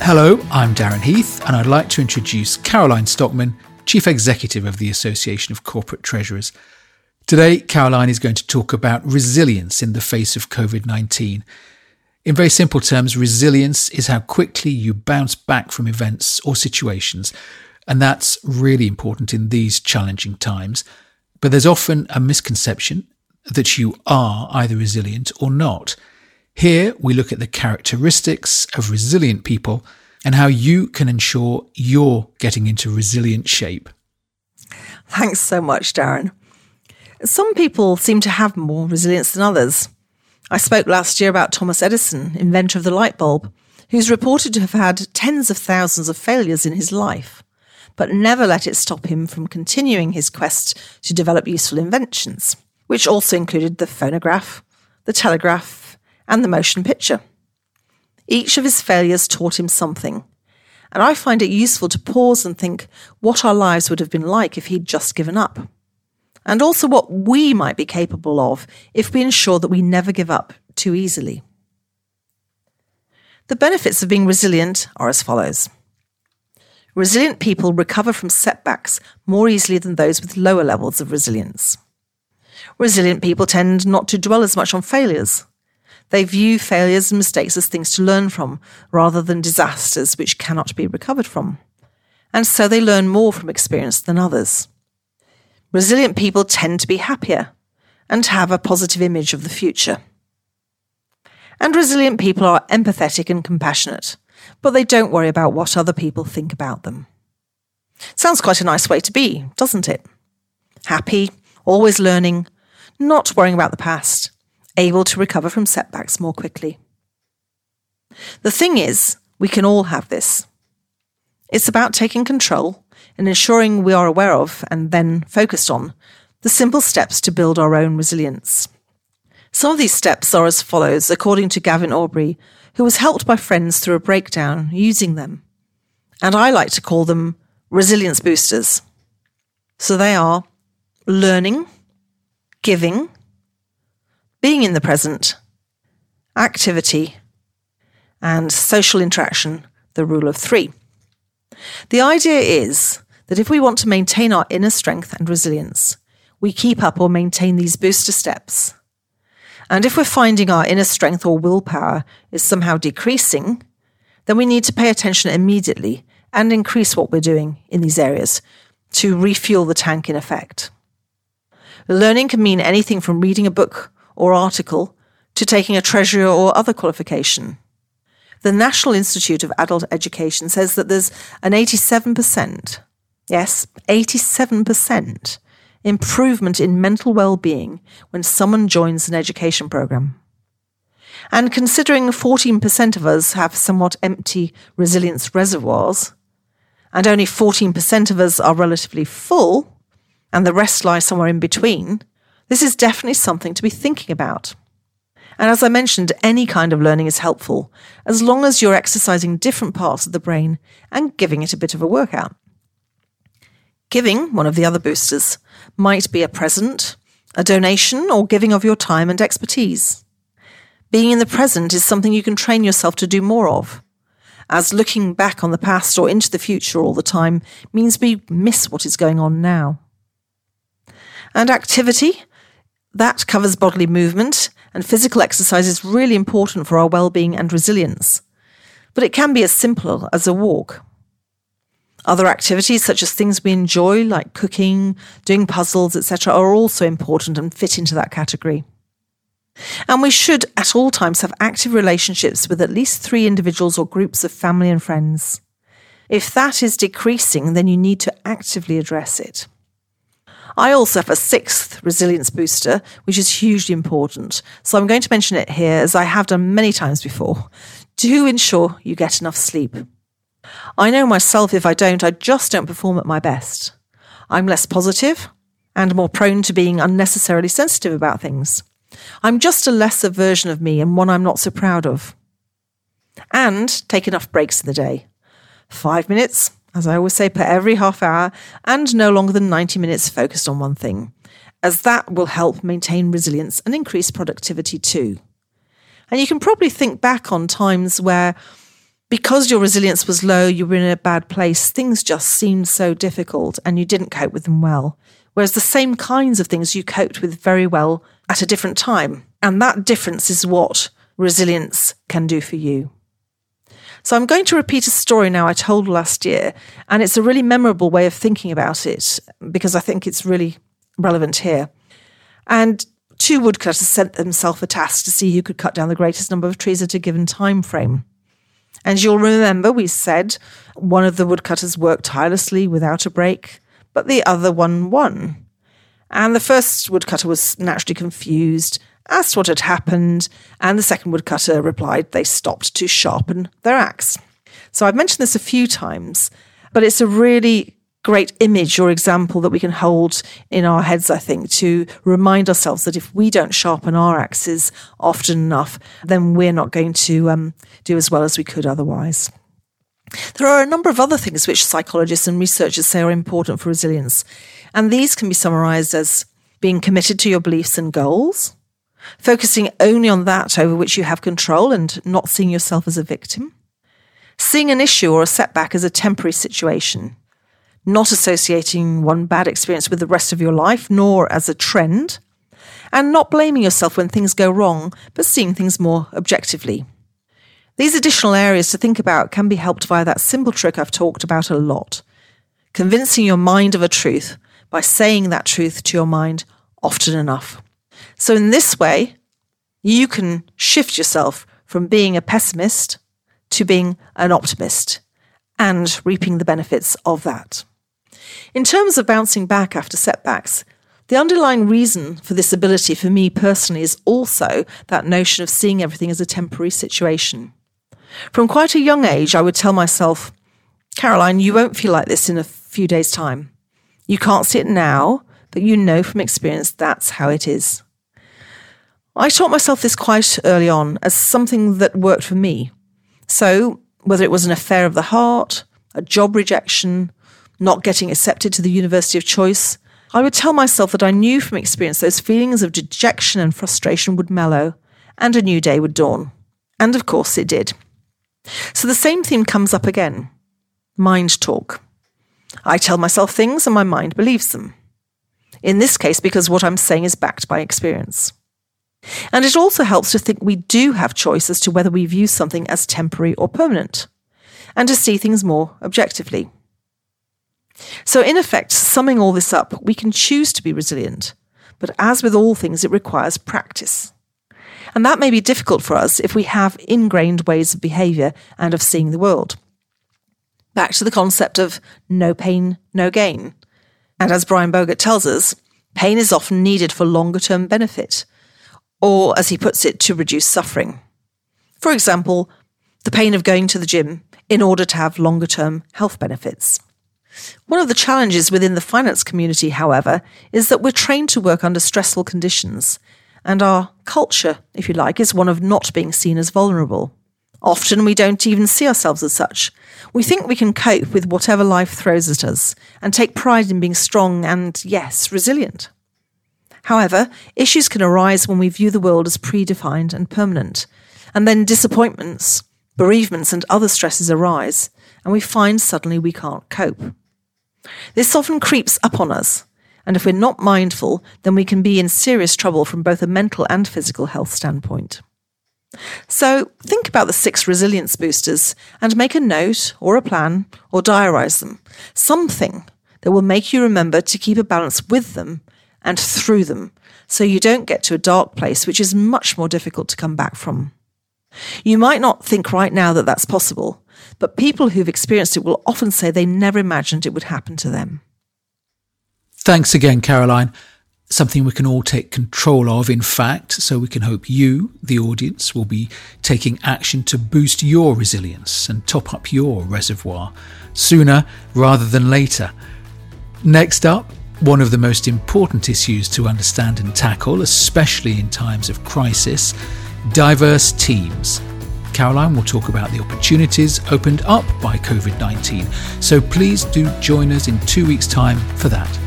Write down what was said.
Hello, I'm Darren Heath, and I'd like to introduce Caroline Stockmann, Chief Executive of the Association of Corporate Treasurers. Today, Caroline is going to talk about resilience in the face of COVID 19. In very simple terms, resilience is how quickly you bounce back from events or situations, and that's really important in these challenging times. But there's often a misconception that you are either resilient or not. Here, we look at the characteristics of resilient people and how you can ensure you're getting into resilient shape. Thanks so much, Darren. Some people seem to have more resilience than others. I spoke last year about Thomas Edison, inventor of the light bulb, who's reported to have had tens of thousands of failures in his life, but never let it stop him from continuing his quest to develop useful inventions, which also included the phonograph, the telegraph, and the motion picture. Each of his failures taught him something, and I find it useful to pause and think what our lives would have been like if he'd just given up, and also what we might be capable of if we ensure that we never give up too easily. The benefits of being resilient are as follows. Resilient people recover from setbacks more easily than those with lower levels of resilience. Resilient people tend not to dwell as much on failures they view failures and mistakes as things to learn from, rather than disasters which cannot be recovered from. And so they learn more from experience than others. Resilient people tend to be happier and have a positive image of the future. And resilient people are empathetic and compassionate, but they don't worry about what other people think about them. Sounds quite a nice way to be, doesn't it? Happy, always learning, not worrying about the past, able to recover from setbacks more quickly. The thing is, we can all have this. It's about taking control and ensuring we are aware of and then focused on the simple steps to build our own resilience. Some of these steps are as follows, according to Gavin Aubrey, who was helped by friends through a breakdown using them. And I like to call them resilience boosters. So they are learning, giving, being in the present, activity, and social interaction, the rule of three. The idea is that if we want to maintain our inner strength and resilience, we keep up or maintain these booster steps. And if we're finding our inner strength or willpower is somehow decreasing, then we need to pay attention immediately and increase what we're doing in these areas to refuel the tank in effect. Learning can mean anything from reading a book or article to taking a treasurer or other qualification. The National Institute of Adult Education says that there's an 87%, yes, 87% improvement in mental well-being when someone joins an education program. And considering 14% of us have somewhat empty resilience reservoirs, and only 14% of us are relatively full, and the rest lie somewhere in between, this is definitely something to be thinking about. And as I mentioned, any kind of learning is helpful, as long as you're exercising different parts of the brain and giving it a bit of a workout. Giving, one of the other boosters, might be a present, a donation, or giving of your time and expertise. Being in the present is something you can train yourself to do more of, as looking back on the past or into the future all the time means we miss what is going on now. And activity, that covers bodily movement, and physical exercise is really important for our well-being and resilience. But it can be as simple as a walk. Other activities, such as things we enjoy, like cooking, doing puzzles, etc., are also important and fit into that category. And we should at all times have active relationships with at least three individuals or groups of family and friends. If that is decreasing, then you need to actively address it. I also have a sixth resilience booster, which is hugely important. So I'm going to mention it here as I have done many times before. Do ensure you get enough sleep. I know myself if I don't, I just don't perform at my best. I'm less positive and more prone to being unnecessarily sensitive about things. I'm just a lesser version of me and one I'm not so proud of. And take enough breaks in the day. Five minutes, as I always say, per every half hour and no longer than 90 minutes focused on one thing, as that will help maintain resilience and increase productivity too. And you can probably think back on times where because your resilience was low, you were in a bad place, things just seemed so difficult and you didn't cope with them well. Whereas the same kinds of things you coped with very well at a different time. And that difference is what resilience can do for you. So I'm going to repeat a story now I told last year, and it's a really memorable way of thinking about it because I think it's really relevant here. And two woodcutters sent themselves a task to see who could cut down the greatest number of trees at a given time frame. And you'll remember we said one of the woodcutters worked tirelessly without a break, but the other one won. And the first woodcutter was naturally confused, asked what had happened, and the second woodcutter replied they stopped to sharpen their axe. So I've mentioned this a few times, but it's a really great image or example that we can hold in our heads, I think, to remind ourselves that if we don't sharpen our axes often enough, then we're not going to um, do as well as we could otherwise. There are a number of other things which psychologists and researchers say are important for resilience, and these can be summarized as being committed to your beliefs and goals, focusing only on that over which you have control and not seeing yourself as a victim, seeing an issue or a setback as a temporary situation, not associating one bad experience with the rest of your life, nor as a trend, and not blaming yourself when things go wrong, but seeing things more objectively. These additional areas to think about can be helped by that simple trick I've talked about a lot convincing your mind of a truth by saying that truth to your mind often enough. So, in this way, you can shift yourself from being a pessimist to being an optimist and reaping the benefits of that. In terms of bouncing back after setbacks, the underlying reason for this ability for me personally is also that notion of seeing everything as a temporary situation. From quite a young age, I would tell myself, Caroline, you won't feel like this in a few days' time. You can't see it now, but you know from experience that's how it is. I taught myself this quite early on as something that worked for me. So, whether it was an affair of the heart, a job rejection, not getting accepted to the university of choice, I would tell myself that I knew from experience those feelings of dejection and frustration would mellow and a new day would dawn. And of course it did. So the same theme comes up again mind talk. I tell myself things and my mind believes them. In this case, because what I'm saying is backed by experience. And it also helps to think we do have choice as to whether we view something as temporary or permanent, and to see things more objectively. So, in effect, summing all this up, we can choose to be resilient, but as with all things, it requires practice. And that may be difficult for us if we have ingrained ways of behavior and of seeing the world. Back to the concept of no pain, no gain. And as Brian Bogart tells us, pain is often needed for longer term benefit, or as he puts it, to reduce suffering. For example, the pain of going to the gym in order to have longer term health benefits. One of the challenges within the finance community, however, is that we're trained to work under stressful conditions, and our culture, if you like, is one of not being seen as vulnerable. Often we don't even see ourselves as such. We think we can cope with whatever life throws at us and take pride in being strong and, yes, resilient. However, issues can arise when we view the world as predefined and permanent, and then disappointments, bereavements, and other stresses arise, and we find suddenly we can't cope. This often creeps up on us, and if we're not mindful, then we can be in serious trouble from both a mental and physical health standpoint. So think about the six resilience boosters and make a note or a plan or diarize them, something that will make you remember to keep a balance with them and through them so you don't get to a dark place which is much more difficult to come back from. You might not think right now that that's possible, but people who've experienced it will often say they never imagined it would happen to them. Thanks again, Caroline. Something we can all take control of, in fact, so we can hope you, the audience, will be taking action to boost your resilience and top up your reservoir sooner rather than later. Next up, one of the most important issues to understand and tackle, especially in times of crisis diverse teams. Caroline will talk about the opportunities opened up by COVID 19, so please do join us in two weeks' time for that.